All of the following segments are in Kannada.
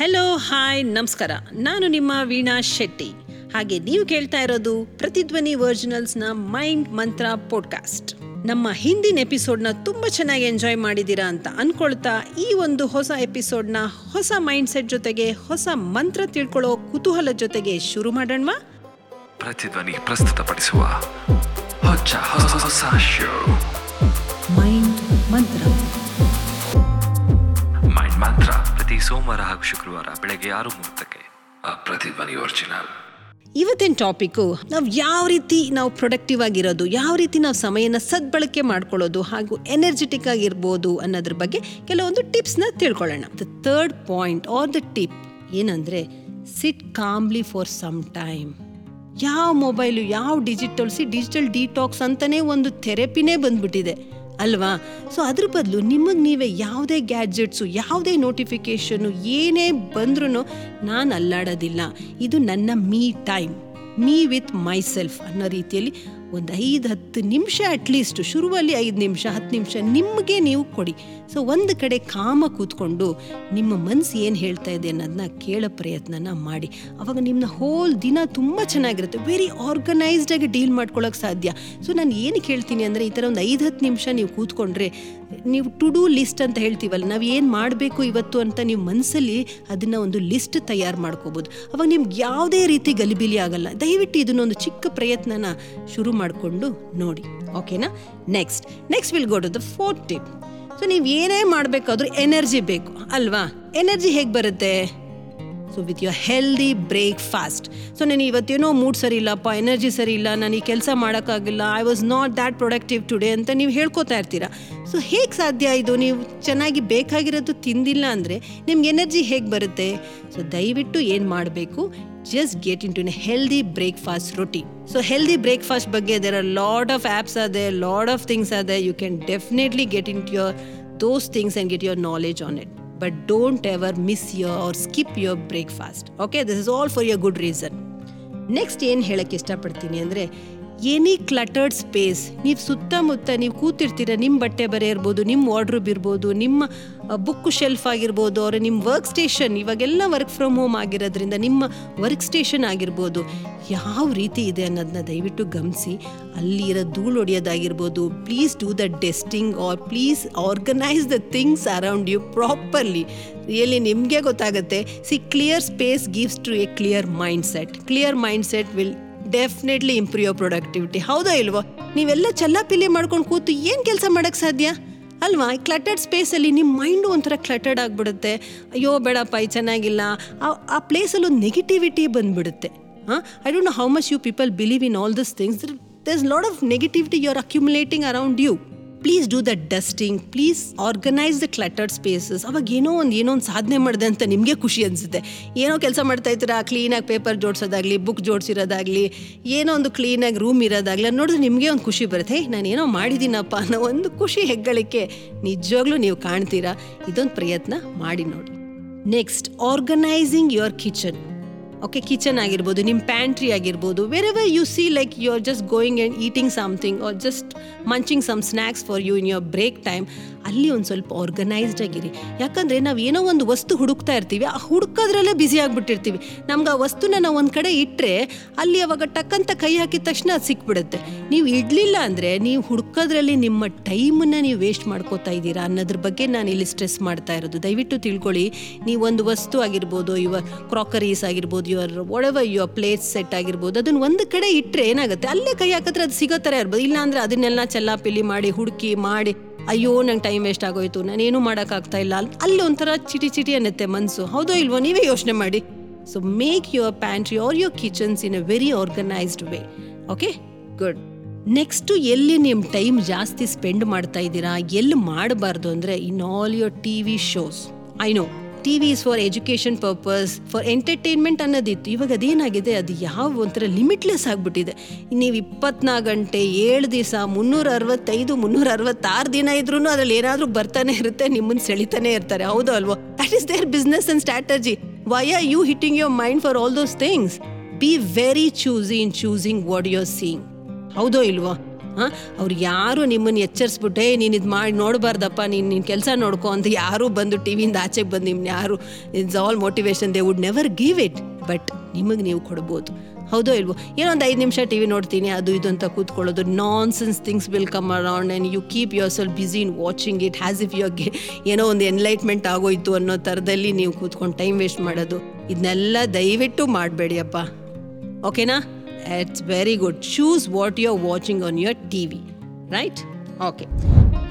ಹೆಲೋ ಹಾಯ್ ನಮಸ್ಕಾರ. ನಾನು ನಿಮ್ಮ ವೀಣಾ ಶೆಟ್ಟಿ. ಹಾಗೆ ನೀವು ಕೇಳ್ತಾ ಇರೋದು ಪ್ರತಿಧ್ವನಿ ವರ್ಜಿನಲ್ಸ್ನ ಮೈಂಡ್ ಮಂತ್ರ ಪಾಡ್ಕಾಸ್ಟ್. ನಮ್ಮ ಹಿಂದಿನ ಎಪಿಸೋಡ್ನ ತುಂಬ ಚೆನ್ನಾಗಿ ಎಂಜಾಯ್ ಮಾಡಿದ್ದೀರಾ ಅಂತ ಅನ್ಕೊಳ್ತಾ ಈ ಒಂದು ಹೊಸ ಎಪಿಸೋಡ್ನ ಹೊಸ ಮೈಂಡ್ ಸೆಟ್ ಜೊತೆಗೆ ಹೊಸ ಮಂತ್ರ ತಿಳ್ಕೊಳ್ಳೋ ಕುತೂಹಲ ಜೊತೆಗೆ ಶುರು ಮಾಡೋಣ ಪ್ರತಿಧ್ವನಿ ಪ್ರಸ್ತುತಪಡಿಸುವ ಹೊಚ್ಚ ಹೊಸ ಹೊಸ ಶೋ ಮೈಂಡ್ ಮಂತ್ರ. ಮಂತ್ರ. ಪ್ರತಿ ಸೋಮವಾರ ಹಾಗೂ ಶುಕ್ರವಾರ ಬೆಳಗ್ಗೆ ಆರು ಮೂವತ್ತಕ್ಕೆ. ಇವತ್ತಿನ ಟಾಪಿಕ್ಕು ನಾವು ಯಾವ ರೀತಿ ನಾವು ಪ್ರೊಡಕ್ಟಿವ್ ಆಗಿರೋದು, ಯಾವ ರೀತಿ ನಾವು ಸಮಯನ ಸದ್ಬಳಕೆ ಮಾಡ್ಕೊಳ್ಳೋದು ಹಾಗೂ ಎನರ್ಜೆಟಿಕ್ ಆಗಿರ್ಬೋದು ಅನ್ನೋದ್ರ ಬಗ್ಗೆ ಕೆಲವೊಂದು ಟಿಪ್ಸ್ನ ತಿಳ್ಕೊಳ್ಳೋಣ. The third point are the tip ಏನಂದರೆ sit calmly for some time ಯಾವ ಮೊಬೈಲು ಯಾವ ಡಿಜಿಟಲ್ಸಿ ಡಿಜಿಟಲ್ ಡಿಟಾಕ್ಸ್ ಅಂತಲೇ ಒಂದು ಥೆರಪಿನೇ ಬಂದ್ಬಿಟ್ಟಿದೆ. ಅಲ್ವಾ? ಸೊ ಅದ್ರ ಬದಲು ನಿಮಗೆ ನೀವೇ ಯಾವುದೇ ಗ್ಯಾಜೆಟ್ಸು ಯಾವುದೇ ನೋಟಿಫಿಕೇಷನ್ನು ಏನೇ ಬಂದ್ರೂ ನಾನು ಅಲ್ಲಾಡೋದಿಲ್ಲ. ಇದು ನನ್ನ me time, me with myself ಅನ್ನೋ ರೀತಿಯಲ್ಲಿ ಒಂದು ಐದು ಹತ್ತು ನಿಮಿಷ ಅಟ್ಲೀಸ್ಟ್ ಶುರುವಲ್ಲಿ ಐದು ನಿಮಿಷ, ಹತ್ತು ನಿಮಿಷ ನಿಮಗೆ ನೀವು ಕೊಡಿ. ಸೊ ಒಂದು ಕಡೆ ಕಾಮ ಕೂತ್ಕೊಂಡು ನಿಮ್ಮ ಮನಸ್ಸು ಏನು ಹೇಳ್ತಾ ಇದೆ ಅನ್ನೋದನ್ನ ಕೇಳೋ ಪ್ರಯತ್ನನ ಮಾಡಿ. ಅವಾಗ ನಿಮ್ಮನ್ನ ಹೋಲ್ ದಿನ ತುಂಬ ಚೆನ್ನಾಗಿರುತ್ತೆ. ವೆರಿ ಆರ್ಗನೈಸ್ಡಾಗಿ ಡೀಲ್ ಮಾಡ್ಕೊಳ್ಳೋಕೆ ಸಾಧ್ಯ. ಸೊ ನಾನು ಏನು ಕೇಳ್ತೀನಿ ಅಂದರೆ, ಈ ಥರ ಒಂದು ಐದು ಹತ್ತು ನಿಮಿಷ ನೀವು ಕೂತ್ಕೊಂಡ್ರೆ, ನೀವು ಟು ಡೂ ಲಿಸ್ಟ್ ಅಂತ ಹೇಳ್ತೀವಲ್ಲ, ನಾವು ಏನು ಮಾಡಬೇಕು ಇವತ್ತು ಅಂತ ನೀವು ಮನಸ್ಸಲ್ಲಿ ಅದನ್ನು ಒಂದು ಲಿಸ್ಟ್ ತಯಾರು ಮಾಡ್ಕೋಬೋದು. ಅವಾಗ ನಿಮ್ಗೆ ಯಾವುದೇ ರೀತಿ ಗಲಿಬಿಲಿ ಆಗಲ್ಲ. ದಯವಿಟ್ಟು ಇದನ್ನೊಂದು ಚಿಕ್ಕ ಪ್ರಯತ್ನನ ಶುರು ಮಾಡಿಕೊಂಡು ನೋಡಿ, ಓಕೆನಾ? Next next will go to the fourth tip so ನೀವು ಏನೇ ಮಾಡಬೇಕಾದ್ರೂ ಎನರ್ಜಿ ಬೇಕು, ಅಲ್ವಾ? ಎನರ್ಜಿ ಹೇಗೆ ಬರುತ್ತೆ? So with your healthy breakfast so ನಾನು ಇವತ್ತೇನೋ ಮೂಡ್ ಸರಿ ಇಲ್ಲಪ್ಪ ಎನರ್ಜಿ ಸರಿ ಇಲ್ಲ, ನಾನು ಈ ಕೆಲಸ ಮಾಡೋಕ್ಕಾಗಿಲ್ಲ I was not that productive today ಅಂತ ನೀವು ಹೇಳ್ಕೊತಾ ಇರ್ತೀರಾ? ಸೊ ಹೇಗೆ ಸಾಧ್ಯ ಇದು? ನೀವು ಚೆನ್ನಾಗಿ ಬೇಕಾಗಿರೋದು ತಿಂದಿಲ್ಲ ಅಂದರೆ ನಿಮ್ಗೆ ಎನರ್ಜಿ ಹೇಗೆ ಬರುತ್ತೆ? ಸೊ ದಯವಿಟ್ಟು ಏನು ಮಾಡಬೇಕು? just get into a healthy breakfast routine so healthy breakfast ಬಗ್ಗೆ there are lot of apps ಅದೇ ಲಾಟ್ ಆಫ್ ಥಿಂಗ್ಸ್ ಅದೇ you can definitely get into your those things and get your knowledge on it but don't ever miss your or skip your breakfast okay this is all for your good reason next ಏನು ಹೇಳಕ್ಕೆ ಇಷ್ಟಪಡ್ತೀನಿ ಅಂದರೆ ಎನಿ ಕ್ಲಟರ್ಡ್ ಸ್ಪೇಸ್ ನೀವು ಸುತ್ತಮುತ್ತ ನೀವು ಕೂತಿರ್ತೀರ ನಿಮ್ಮ ಬಟ್ಟೆ ಬರೆ ಇರ್ಬೋದು ನಿಮ್ಮ ವಾರ್ಡ್ರೂಬ್ ಇರ್ಬೋದು, ನಿಮ್ಮ ಬುಕ್ ಶೆಲ್ಫ್ ಆಗಿರ್ಬೋದು, ಅವರ ನಿಮ್ಮ ವರ್ಕ್ ಸ್ಟೇಷನ್ ಇವಾಗೆಲ್ಲ ವರ್ಕ್ ಫ್ರಮ್ ಹೋಮ್ ಆಗಿರೋದ್ರಿಂದ ನಿಮ್ಮ ವರ್ಕ್ ಸ್ಟೇಷನ್ ಆಗಿರ್ಬೋದು. ಯಾವ ರೀತಿ ಇದೆ ಅನ್ನೋದನ್ನ ದಯವಿಟ್ಟು ಗಮನಿಸಿ. ಅಲ್ಲಿರೋ ಧೂಳು ಹೊಡೆಯೋದಾಗಿರ್ಬೋದು please do the dusting or please organise the things around you properly really ನಿಮಗೆ ಗೊತ್ತಾಗುತ್ತೆ. See clear space gives to a clear mindset clear mind will definitely improve your productivity ಹೌದಾ ಇಲ್ವೋ? ನೀವೆಲ್ಲ ಚಲ್ಲಾಪಿಲ್ಲಿ ಮಾಡ್ಕೊಂಡು ಕೂತು ಏನು ಕೆಲಸ ಮಾಡೋಕ್ಕೆ ಸಾಧ್ಯ? ಅಲ್ವಾ? ಕ್ಲಟರ್ಡ್ ಸ್ಪೇಸಲ್ಲಿ ನಿಮ್ಮ ಮೈಂಡು ಒಂಥರ ಕ್ಲಟರ್ಡ್ ಆಗಿಬಿಡುತ್ತೆ. ಅಯ್ಯೋ ಬೇಡಪ್ಪ ಈ ಚೆನ್ನಾಗಿಲ್ಲ. ಆ- ಆ ಪ್ಲೇಸಲ್ಲಿ ನೆಗೆಟಿವಿಟಿ ಬಂದ್ಬಿಡುತ್ತೆ. ಹಾಂ? I don't know how much you people believe in all this things there is lot of negativity you are accumulating around you please do the dusting please organise the cluttered spaces ಅವಾಗ ಏನೋ ಒಂದು ಏನೋ ಒಂದು ಸಾಧನೆ ಮಾಡಿದೆ ಅಂತ ನಿಮಗೆ ಖುಷಿ ಅನಿಸುತ್ತೆ. ಏನೋ ಕೆಲಸ ಮಾಡ್ತಾ ಇದ್ದೀರಾ ಕ್ಲೀನಾಗಿ ಪೇಪರ್ ಜೋಡಿಸೋದಾಗಲಿ ಬುಕ್ ಜೋಡಿಸಿರೋದಾಗಲಿ, ಏನೋ ಒಂದು ಕ್ಲೀನಾಗಿ ರೂಮ್ ಇರೋದಾಗಲಿ ನೋಡಿದ್ರೆ ನಿಮಗೆ ಒಂದು ಖುಷಿ ಬರುತ್ತೆ. ನಾನು ಏನೋ ಮಾಡಿದ್ದೀನಪ್ಪ ಅನ್ನೋ ಒಂದು ಖುಷಿ ಹೆಗ್ಗಳಿಕೆ ನಿಜವಾಗ್ಲೂ ನೀವು ಕಾಣ್ತೀರಾ? ಇದೊಂದು ಪ್ರಯತ್ನ ಮಾಡಿ ನೋಡಿ. Next organising your kitchen okay kitchen ಆಗಿರ್ಬೋದು ನಿಮ್ಮ ಪ್ಯಾಂಟ್ರಿ ಆಗಿರ್ಬೋದು wherever you see like you are just going and eating something or just munching some snacks for you in your break time ಅಲ್ಲಿ ಒಂದು ಸ್ವಲ್ಪ ಆರ್ಗನೈಸ್ಡ್ ಆಗಿರಿ. ಯಾಕಂದರೆ ನಾವು ಏನೋ ಒಂದು ವಸ್ತು ಹುಡುಕ್ತಾ ಇರ್ತೀವಿ, ಆ ಹುಡುಕೋದ್ರಲ್ಲೇ ಬ್ಯುಸಿ ಆಗಿಬಿಟ್ಟಿರ್ತೀವಿ. ನಮ್ಗೆ ಆ ವಸ್ತುನ ನಾವು ಒಂದು ಕಡೆ ಇಟ್ಟರೆ ಅಲ್ಲಿ ಅವಾಗ ಟಕ್ಕಂತ ಕೈ ಹಾಕಿದ ತಕ್ಷಣ ಅದು ಸಿಕ್ಬಿಡುತ್ತೆ. ನೀವು ಇಡಲಿಲ್ಲ ಅಂದರೆ ನೀವು ಹುಡುಕೋದ್ರಲ್ಲಿ ನಿಮ್ಮ ಟೈಮನ್ನು ನೀವು ವೇಸ್ಟ್ ಮಾಡ್ಕೋತಾ ಇದ್ದೀರಾ ಅನ್ನೋದ್ರ ಬಗ್ಗೆ ನಾನು ಇಲ್ಲಿ ಸ್ಟ್ರೆಸ್ ಮಾಡ್ತಾ ಇರೋದು. ದಯವಿಟ್ಟು ತಿಳ್ಕೊಳ್ಳಿ, ನೀವು ಒಂದು ವಸ್ತು ಆಗಿರ್ಬೋದು ಯುವರ್ ಕ್ರಾಕರೀಸ್ ಆಗಿರ್ಬೋದು ಯುವರ್ ಒಡವ ಯುವರ್ ಪ್ಲೇಟ್ ಸೆಟ್ ಆಗಿರ್ಬೋದು ಅದನ್ನ ಒಂದು ಕಡೆ ಇಟ್ಟರೆ ಏನಾಗುತ್ತೆ? ಅಲ್ಲೇ ಕೈ ಹಾಕಿದ್ರೆ ಅದು ಸಿಗೋ ಥರ ಇರ್ಬೋದು. ಇಲ್ಲಾಂದ್ರೆ ಅದನ್ನೆಲ್ಲ ಚೆಲ್ಲಾಪಿಲ್ಲಿ ಮಾಡಿ, ಹುಡುಕಿ ಮಾಡಿ. ಅಯ್ಯೋ, ನಂಗೆ ಟೈಮ್ ವೇಸ್ಟ್ ಆಗೋಯ್ತು. ನಾನೇನು ಮಾಡೋಕ್ಕಾಗ್ತಾ ಇಲ್ಲ. ಅಲ್- ಅಲ್ಲಿ ಒಂಥರ ಚಿಟಿ ಚಿಟಿ ಅನ್ನತ್ತೆ ಮನಸ್ಸು ಹೌದೋ ಇಲ್ವೋ, ನೀವೇ ಯೋಚನೆ ಮಾಡಿ. So make your pantry or your kitchens in a very organised way okay good next ಎಲ್ಲಿ ನಿಮ್ಮ ಟೈಮ್ ಜಾಸ್ತಿ ಸ್ಪೆಂಡ್ ಮಾಡ್ತಾ ಇದ್ದೀರಾ? ಎಲ್ಲಿ ಮಾಡಬಾರ್ದು ಅಂದರೆ in all your T V shows I know T V is for education purpose for entertainment ಅನ್ನೋದಿತ್ತು. ಇವಾಗ ಅದೇನಾಗಿದೆ? ಅದು ಯಾವ ಒಂಥರ ಲಿಮಿಟ್ಲೆಸ್ ಆಗಿಬಿಟ್ಟಿದೆ. ನೀವು ಇಪ್ಪತ್ನಾಲ್ಕು ಗಂಟೆ ಏಳು ದಿವಸ ಮುನ್ನೂರ ಅರವತ್ತೈದು ಮುನ್ನೂರ ಅರವತ್ತಾರು ದಿನ ಇದ್ರೂ ಅದ್ರಲ್ಲಿ ಏನಾದರೂ ಬರ್ತಾನೆ ಇರುತ್ತೆ ನಿಮ್ಮನ್ನು ಸೆಳಿತಾನೆ ಇರ್ತಾರೆ. ಹೌದು ಅಲ್ವೋ? That is their business and strategy why are you hitting your mind for all those things be very choosy in choosing what you are seeing ಹೌದೋ ಇಲ್ವೋ? ಹಾಂ? ಅವ್ರು ಯಾರು ನಿಮ್ಮನ್ನು ಎಚ್ಚರಿಸ್ಬಿಟ್ಟೆ, ನೀನು ಇದು ಮಾಡಿ ನೋಡಬಾರ್ದಪ್ಪ, ನೀನು ನಿನ್ನ ಕೆಲಸ ನೋಡ್ಕೊ ಅಂತ ಯಾರೂ ಬಂದು ಟಿ ವಿಯಿಂದ ಆಚೆಗೆ ಬಂದು ನಿಮ್ಮನ್ನ ಯಾರು. It's all motivation they would never give it but ನಿಮಗೆ ನೀವು ಕೊಡ್ಬೋದು. ಹೌದೋ ಇಲ್ವೋ? ಏನೋ ಒಂದು ಐದು ನಿಮಿಷ ಟಿ ವಿ ನೋಡ್ತೀನಿ, ಅದು ಇದು ಅಂತ ಕೂತ್ಕೊಳ್ಳೋದು. Nonsense things will come around and you keep yourself busy in watching it as if your ಏನೋ ಒಂದು ಎನ್ಲೈಟ್ಮೆಂಟ್ ಆಗೋಯ್ತು ಅನ್ನೋ ಥರದಲ್ಲಿ ನೀವು ಕೂತ್ಕೊಂಡು ಟೈಮ್ ವೇಸ್ಟ್ ಮಾಡೋದು. ಇದನ್ನೆಲ್ಲ ದಯವಿಟ್ಟು ಮಾಡಬೇಡಿಯಪ್ಪ ಓಕೆನಾ it's very good choose what you are watching on your T V right okay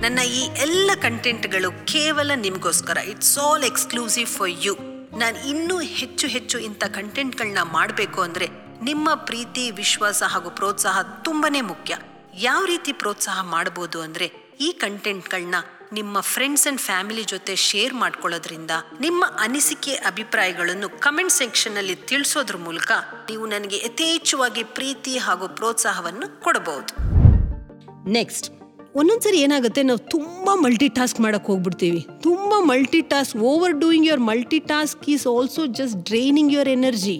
ನನ್ನ ಈ ಎಲ್ಲ ಕಂಟೆಂಟ್ಗಳು ಕೇವಲ ನಿಮಗೋಸ್ಕರ. It's all exclusive for you ನಾನು ಇನ್ನೂ ಹೆಚ್ಚು ಹೆಚ್ಚು ಇಂಥ ಕಂಟೆಂಟ್ಗಳನ್ನ ಮಾಡಬೇಕು ಅಂದರೆ ನಿಮ್ಮ ಪ್ರೀತಿ, ವಿಶ್ವಾಸ ಹಾಗೂ ಪ್ರೋತ್ಸಾಹ ತುಂಬಾ ಮುಖ್ಯ. ಯಾವ ರೀತಿ ಪ್ರೋತ್ಸಾಹ ಮಾಡ್ಬೋದು ಅಂದರೆ ಈ ಕಂಟೆಂಟ್ಗಳನ್ನ ನಿಮ್ಮ ಫ್ರೆಂಡ್ಸ್ ಅಂಡ್ ಫ್ಯಾಮಿಲಿ ಜೊತೆ ಶೇರ್ ಮಾಡ್ಕೊಳ್ಳೋದ್ರಿಂದ ನಿಮ್ಮ ಅನಿಸಿಕೆ, ಅಭಿಪ್ರಾಯಗಳನ್ನು ಕಮೆಂಟ್ ಸೆಕ್ಷನ್ ಅಲ್ಲಿ ತಿಳಿಸೋದ್ರ ಮೂಲಕ ನೀವು ನನಗೆ ಯಥೇಚ್ಛವಾಗಿ ಪ್ರೀತಿ ಹಾಗೂ ಪ್ರೋತ್ಸಾಹವನ್ನು ಕೊಡಬಹುದು. ನೆಕ್ಸ್ಟ್ ಒಂದೊಂದ್ಸರಿ ಏನಾಗುತ್ತೆ? ನಾವು ತುಂಬ ಮಲ್ಟಿ ಟಾಸ್ಕ್ ಮಾಡೋಕೆ ಹೋಗ್ಬಿಡ್ತೀವಿ. ತುಂಬ multitask overdoing your multitask is also just draining your energy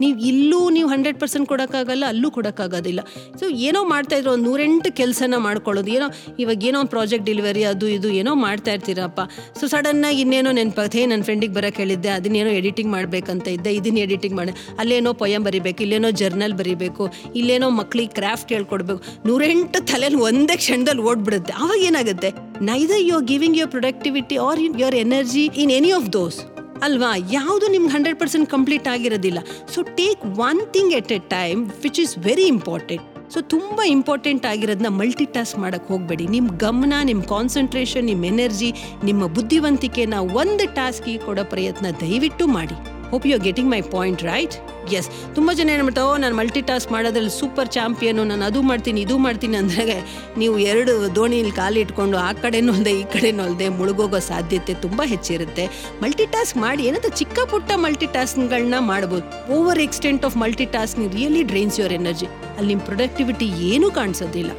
ನೀವು ಇಲ್ಲೂ ನೀವು ಹಂಡ್ರೆಡ್ ಪರ್ಸೆಂಟ್ ಕೊಡೋಕ್ಕಾಗಲ್ಲ, ಅಲ್ಲೂ ಕೊಡೋಕ್ಕಾಗೋದಿಲ್ಲ. ಸೊ ಏನೋ ಮಾಡ್ತಾ ಇದ್ರು, ಒಂದು ನೂರೆಂಟು ಕೆಲಸನ ಮಾಡ್ಕೊಳ್ಳೋದು. ಏನೋ, ಇವಾಗ ಏನೋ ಒಂದು ಪ್ರಾಜೆಕ್ಟ್ ಡೆಲಿವರಿ ಅದು ಇದು, ಏನೋ ಮಾಡ್ತಾ ಇರ್ತೀರಪ್ಪ. ಸೊ ಸಡನ್ನಾಗಿ ಇನ್ನೇನೋ ನೆನಪಾಗುತ್ತೆ ಹೇ ನನ್ನ ಫ್ರೆಂಡಿಗೆ ಬರೋಕೆ ಹೇಳಿದ್ದೆ, ಅದನ್ನೇನೋ ಎಡಿಟಿಂಗ್ ಮಾಡಬೇಕಂತ ಇದ್ದೆ, ಇದನ್ನ ಎಡಿಟಿಂಗ್ ಮಾಡಿ. ಅಲ್ಲೇನೋ ಪೊಯಮ್ ಬರಿಬೇಕು, ಇಲ್ಲೇನೋ ಜರ್ನಲ್ ಬರಿಬೇಕು, ಇಲ್ಲೇನೋ ಮಕ್ಳಿಗೆ ಕ್ರಾಫ್ಟ್ ಹೇಳ್ಕೊಡ್ಬೇಕು. ನೂರೆಂಟು ತಲೆಯಲ್ಲಿ ಒಂದೇ ಕ್ಷಣದಲ್ಲಿ ಓಡ್ಬಿಡುತ್ತೆ. ಅವಾಗ ಏನಾಗುತ್ತೆ? Neither you are giving your productivity or your energy in any of those ಅಲ್ವಾ? ಯಾವುದು ನಿಮ್ಗೆ ಹಂಡ್ರೆಡ್ ಪರ್ಸೆಂಟ್ ಕಂಪ್ಲೀಟ್ ಆಗಿರೋದಿಲ್ಲ. So take one thing at a time which is very important so ತುಂಬ ಇಂಪಾರ್ಟೆಂಟ್ ಆಗಿರೋದನ್ನ ಮಲ್ಟಿ ಟಾಸ್ಕ್ ಮಾಡೋಕ್ಕೆ ಹೋಗಬೇಡಿ. ನಿಮ್ಮ ಗಮನ ನಿಮ್ಮ ಕಾನ್ಸಂಟ್ರೇಷನ್ ನಿಮ್ಮ ಎನರ್ಜಿ ನಿಮ್ಮ ಬುದ್ಧಿವಂತಿಕೆನ ಒಂದು ಟಾಸ್ಕಿಗೆ ಕೊಡೋ ಪ್ರಯತ್ನ ದಯವಿಟ್ಟು ಮಾಡಿ. Hope you are getting my point right yes ತುಂಬ ಜನ ಏನು ಮಾಡ್ತಾವೆ ನಾನು ಮಲ್ಟಿ ಟಾಸ್ಕ್ ಮಾಡೋದ್ರಲ್ಲಿ ಸೂಪರ್ ಚಾಂಪಿಯನು ನಾನು ಅದು ಮಾಡ್ತೀನಿ, ಇದು ಮಾಡ್ತೀನಿ ಅಂದರೆ ನೀವು ಎರಡು ದೋಣಿಯಲ್ಲಿ ಕಾಲು ಇಟ್ಕೊಂಡು ಆ ಕಡೆನೂ ಅಲ್ಲದೆ ಈ ಕಡೆನೂ ಅಲ್ಲದೆ ಮುಳುಗೋಗೋ ಸಾಧ್ಯತೆ ತುಂಬ ಹೆಚ್ಚಿರುತ್ತೆ ಮಲ್ಟಿ ಟಾಸ್ಕ್ ಮಾಡಿ, ಏನಂತ ಚಿಕ್ಕ ಪುಟ್ಟ ಮಲ್ಟಿ ಟಾಸ್ಕ್ಗಳನ್ನ ಮಾಡ್ಬೋದು. Over extent of multitask really drains your energy ಅಲ್ಲಿ ನಿಮ್ಮ ಪ್ರೊಡಕ್ಟಿವಿಟಿ ಏನೂ ಕಾಣಿಸೋದಿಲ್ಲ.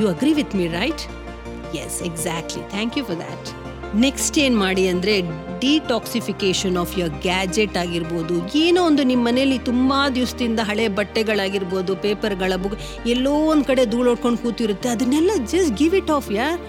You agree with me right yes exactly thank you for that next ಏನು ಮಾಡಿ ಅಂದರೆ ಡಿಟಾಕ್ಸಿಫಿಕೇಶನ್ ಆಫ್ ಯುವರ್ ಗ್ಯಾಜೆಟ್ ಆಗಿರ್ಬೋದು. ಏನೋ ಒಂದು ನಿಮ್ಮ ಮನೇಲಿ ತುಂಬ ದಿವಸದಿಂದ ಹಳೆ ಬಟ್ಟೆಗಳಾಗಿರ್ಬೋದು, ಪೇಪರ್ಗಳ ಬುಕ್, ಎಲ್ಲೋ ಒಂದು ಕಡೆ ಧೂಳು ಹೊಡ್ಕೊಂಡು ಕೂತಿರುತ್ತೆ. ಅದನ್ನೆಲ್ಲ ಜಸ್ಟ್ ಗಿವ್ ಇಟ್ ಆಫ್ ಯಾರ್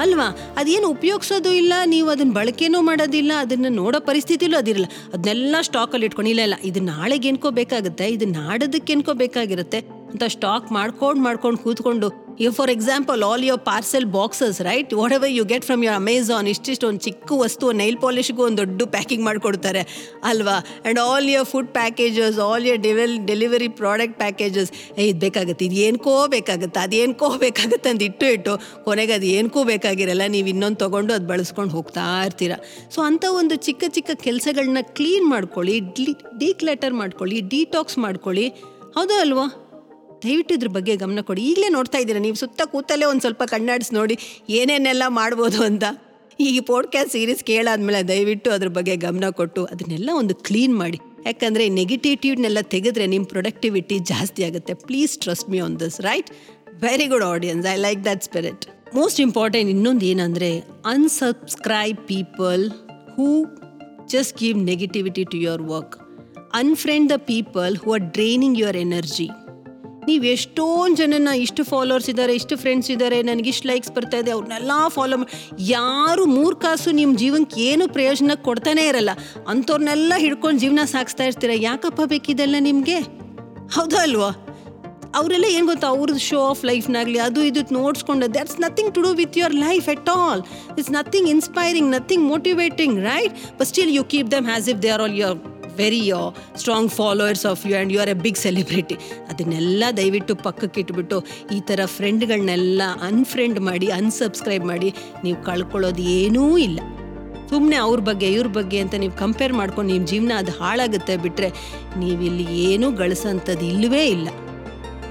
ಅಲ್ವಾ? ಅದೇನು ಉಪಯೋಗಿಸೋದು ಇಲ್ಲ, ನೀವು ಅದನ್ನ ಬಳಕೆನೂ ಮಾಡೋದಿಲ್ಲ, ಅದನ್ನು ನೋಡೋ ಪರಿಸ್ಥಿತಿಲೂ ಅದಿರಲ್ಲ. ಅದನ್ನೆಲ್ಲ ಸ್ಟಾಕಲ್ಲಿ ಇಟ್ಕೊಂಡು, ಇಲ್ಲ ಇಲ್ಲ, ಇದು ನಾಳೆಗೆ ಎನ್ಕೋಬೇಕಾಗುತ್ತೆ ಇದು ನಾಡೋದಕ್ಕೆ ಎನ್ಕೋಬೇಕಾಗಿರುತ್ತೆ ಅಂತ ಸ್ಟಾಕ್ ಮಾಡ್ಕೊಂಡು ಮಾಡ್ಕೊಂಡು ಕೂತ್ಕೊಂಡು ಈಗ for example all your parcel boxes right whatever you get from your Amazon ಇಷ್ಟಿಷ್ಟು ಒಂದು ಚಿಕ್ಕ ವಸ್ತು ನೈಲ್ ಪಾಲಿಶ್ಗೂ ಒಂದು ದೊಡ್ಡ ಪ್ಯಾಕಿಂಗ್ ಮಾಡಿಕೊಡ್ತಾರೆ, ಅಲ್ವಾ? And all your food packages all your ಡೆವೆಲ್ delivery product packages ಇದು ಬೇಕಾಗುತ್ತೆ, ಇದು ಏನಕ್ಕೋ ಬೇಕಾಗುತ್ತೆ, ಅದು ಏನ್ಕೋ ಬೇಕಾಗುತ್ತೆ ಅಂತ ಇಟ್ಟು ಇಟ್ಟು ಕೊನೆಗೆ ಅದು ಏನ್ಕೋ ಬೇಕಾಗಿರಲ್ಲ, ನೀವು ಇನ್ನೊಂದು ತೊಗೊಂಡು ಅದು ಬಳಸ್ಕೊಂಡು ಹೋಗ್ತಾ ಇರ್ತೀರ. ಸೊ ಅಂಥ ಒಂದು ಚಿಕ್ಕ ಚಿಕ್ಕ ಕೆಲಸಗಳನ್ನ ಕ್ಲೀನ್ ಮಾಡ್ಕೊಳ್ಳಿ, ಡಿ ಡಿಕ್ಲೆಟರ್ ಮಾಡ್ಕೊಳ್ಳಿ ಡಿಟಾಕ್ಸ್ ಮಾಡ್ಕೊಳ್ಳಿ. ಹೌದಾ ಅಲ್ವಾ? ದಯವಿಟ್ಟು ಇದ್ರ ಬಗ್ಗೆ ಗಮನ ಕೊಡಿ. ಈಗಲೇ ನೋಡ್ತಾ ಇದ್ದೀರಾ, ನೀವು ಸುತ್ತ ಕೂತಲ್ಲೇ ಒಂದು ಸ್ವಲ್ಪ ಕಣ್ಣಾಡಿಸಿ ನೋಡಿ ಏನೇನೆಲ್ಲ ಮಾಡ್ಬೋದು ಅಂತ. ಈ ಪೋಡ್ಕ್ಯಾಸ್ಟ್ ಸೀರೀಸ್ ಕೇಳಾದ್ಮೇಲೆ ದಯವಿಟ್ಟು ಅದ್ರ ಬಗ್ಗೆ ಗಮನ ಕೊಟ್ಟು ಅದನ್ನೆಲ್ಲ ಒಂದು ಕ್ಲೀನ್ ಮಾಡಿ. ಯಾಕಂದರೆ ನೆಗೆಟಿವಿಟಿವ್ನೆಲ್ಲ ತೆಗೆದ್ರೆ ನಿಮ್ಮ ಪ್ರೊಡಕ್ಟಿವಿಟಿ ಜಾಸ್ತಿ ಆಗುತ್ತೆ. Please trust me on this right very good audience I like that spirit most important ಇನ್ನೊಂದು ಏನಂದರೆ unsubscribe people who just give negativity to your work unfriend the people who are draining your energy ನೀವು ಎಷ್ಟೊಂದು ಜನನ ಇಷ್ಟು ಫಾಲೋವರ್ಸ್ ಇದ್ದಾರೆ ಇಷ್ಟು ಫ್ರೆಂಡ್ಸ್ ಇದ್ದಾರೆ ನನಗೆ ಇಷ್ಟು ಲೈಕ್ಸ್ ಬರ್ತಾ ಇದೆ ಅವ್ರನ್ನೆಲ್ಲ ಫಾಲೋ ಮಾಡಿ ಯಾರು ಮೂರು ಕಾಸು ನಿಮ್ಮ ಜೀವನಕ್ಕೆ ಏನು ಪ್ರಯೋಜನ ಕೊಡ್ತಾನೆ ಇರಲ್ಲ. ಅಂಥವ್ರನ್ನೆಲ್ಲ ಹಿಡ್ಕೊಂಡು ಜೀವನ ಸಾಗಿಸ್ತಾ ಇರ್ತೀರ? ಯಾಕಪ್ಪ ಬೇಕಿದೆಲ್ಲ ನಿಮಗೆ? ಹೌದಾ ಅವರೆಲ್ಲ ಏನು ಗೊತ್ತಾ? ಅವ್ರದ್ದು ಶೋ ಆಫ್ ಲೈಫ್ನಾಗಲಿ ಅದು ಇದು ನೋಡ್ಸ್ಕೊಂಡು that's nothing to do with your life at all it's nothing inspiring nothing motivating right but still you keep them as if they are all your very strong followers of you and you are a big celebrity ಅದನ್ನೆಲ್ಲ ದಯವಿಟ್ಟು ಪಕ್ಕಕ್ಕೆ ಇಟ್ಬಿಟ್ಟು ಈ ಥರ ಫ್ರೆಂಡ್ಗಳನ್ನೆಲ್ಲ ಅನ್ಫ್ರೆಂಡ್ ಮಾಡಿ ಅನ್ಸಬ್ಸ್ಕ್ರೈಬ್ ಮಾಡಿ ನೀವು ಕಳ್ಕೊಳ್ಳೋದು ಏನೂ ಇಲ್ಲ. ಸುಮ್ಮನೆ ಅವ್ರ ಬಗ್ಗೆ, ಇವ್ರ ಬಗ್ಗೆ ಅಂತ ನೀವು ಕಂಪೇರ್ ಮಾಡ್ಕೊಂಡು ನಿಮ್ಮ ಜೀವನ ಅದು ಹಾಳಾಗುತ್ತೆ ಬಿಟ್ಟರೆ ನೀವಿಲ್ಲಿ ಏನೂ ಗಳಿಸೋಂಥದ್ದು ಇಲ್ಲವೇ ಇಲ್ಲ.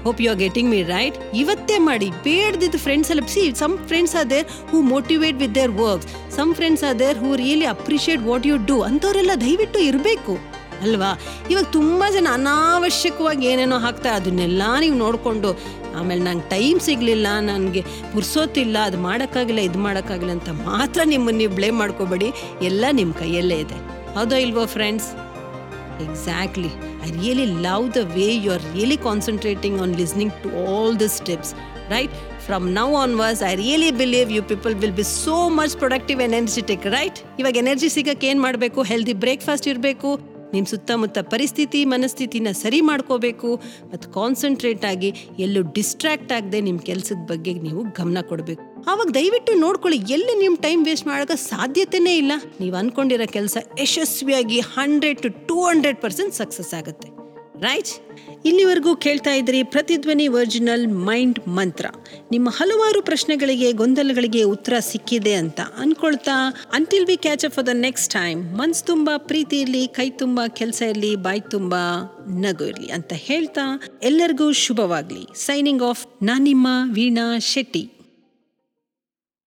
Hope you are getting me right ಇವತ್ತೇ ಮಾಡಿ, ಬೇಡ್ದಿದ್ದು ಫ್ರೆಂಡ್ಸ್ ಎಲ್ಲ see some friends are there who motivate with their works some friends are there who really appreciate what you do ಅಂಥವರೆಲ್ಲ ದಯವಿಟ್ಟು ಇರಬೇಕು. ಅಲ್ವಾ? ಇವಾಗ ತುಂಬ ಜನ ಅನಾವಶ್ಯಕವಾಗಿ ಏನೇನೋ ಹಾಕ್ತಾರೆ, ಅದನ್ನೆಲ್ಲ ನೀವು ನೋಡಿಕೊಂಡು, ಆಮೇಲೆ ನಂಗೆ ಟೈಮ್ ಸಿಗಲಿಲ್ಲ, ನನಗೆ ಪುರ್ಸೋತಿಲ್ಲ ಅದು ಮಾಡೋಕ್ಕಾಗಿಲ್ಲ, ಇದು ಮಾಡೋಕ್ಕಾಗಿಲ್ಲ ಅಂತ ಮಾತ್ರ ನಿಮ್ಮನ್ನು ನೀವು ಬ್ಲೇಮ್ ಮಾಡ್ಕೋಬೇಡಿ. ಎಲ್ಲ ನಿಮ್ಮ ಕೈಯಲ್ಲೇ ಇದೆ. ಹೌದೋ ಇಲ್ವೋ friends exactly I really love the way you are really concentrating on listening to all the steps right from now onwards I really believe you people will be so much productive energetic right ಇವಾಗ ಎನರ್ಜಿ ಸಿಗಕ್ಕೆ ಏನು ಮಾಡಬೇಕು? ಹೆಲ್ದಿ ಬ್ರೇಕ್ಫಾಸ್ಟ್ ಇರಬೇಕು. ನಿಮ್ಮ ಸುತ್ತಮುತ್ತ ಪರಿಸ್ಥಿತಿ, ಮನಸ್ಥಿತಿನ ಸರಿ ಮಾಡ್ಕೋಬೇಕು ಮತ್ತು ಕಾನ್ಸಂಟ್ರೇಟ್ ಆಗಿ ಎಲ್ಲೂ ಡಿಸ್ಟ್ರಾಕ್ಟ್ ಆಗದೆ ನಿಮ್ಮ ಕೆಲಸದ ಬಗ್ಗೆ ನೀವು ಗಮನ ಕೊಡಬೇಕು. ಆವಾಗ ದಯವಿಟ್ಟು ನೋಡ್ಕೊಳ್ಳಿ, ಎಲ್ಲಿ ನಿಮ್ಮ ಟೈಮ್ ವೇಸ್ಟ್ ಮಾಡೋಕ್ಕೆ ಸಾಧ್ಯತೆನೇ ಇಲ್ಲ. ನೀವು ಅಂದ್ಕೊಂಡಿರೋ ಕೆಲಸ ಯಶಸ್ವಿಯಾಗಿ hundred to two hundred percent success ಆಗುತ್ತೆ. ರೈಟ್ ಇಲ್ಲಿವರೆಗೂ ಕೇಳ್ತಾ ಇದ್ರಿ ಪ್ರತಿಧ್ವನಿ ಒರಿಜಿನಲ್ ಮೈಂಡ್ ಮಂತ್ರ. ನಿಮ್ಮ ಹಲವಾರು ಪ್ರಶ್ನೆಗಳಿಗೆ, ಗೊಂದಲಗಳಿಗೆ ಉತ್ತರ ಸಿಕ್ಕಿದೆ ಅಂತ ಅನ್ಕೊಳ್ತಾ until we catch up for the next time ಮನ್ಸ್ ತುಂಬ, ಪ್ರೀತಿ ಇರಲಿ, ಕೈ ತುಂಬ, ಕೆಲಸ ಇರಲಿ, ಬಾಯಿ ತುಂಬ, ನಗು ಇರಲಿ ಅಂತ ಹೇಳ್ತಾ, ಎಲ್ಲರಿಗೂ ಶುಭವಾಗಲಿ. ಸೈನಿಂಗ್ ಆಫ್ ನಾನಿಮ್ಮ ವೀಣಾ ಶೆಟ್ಟಿ.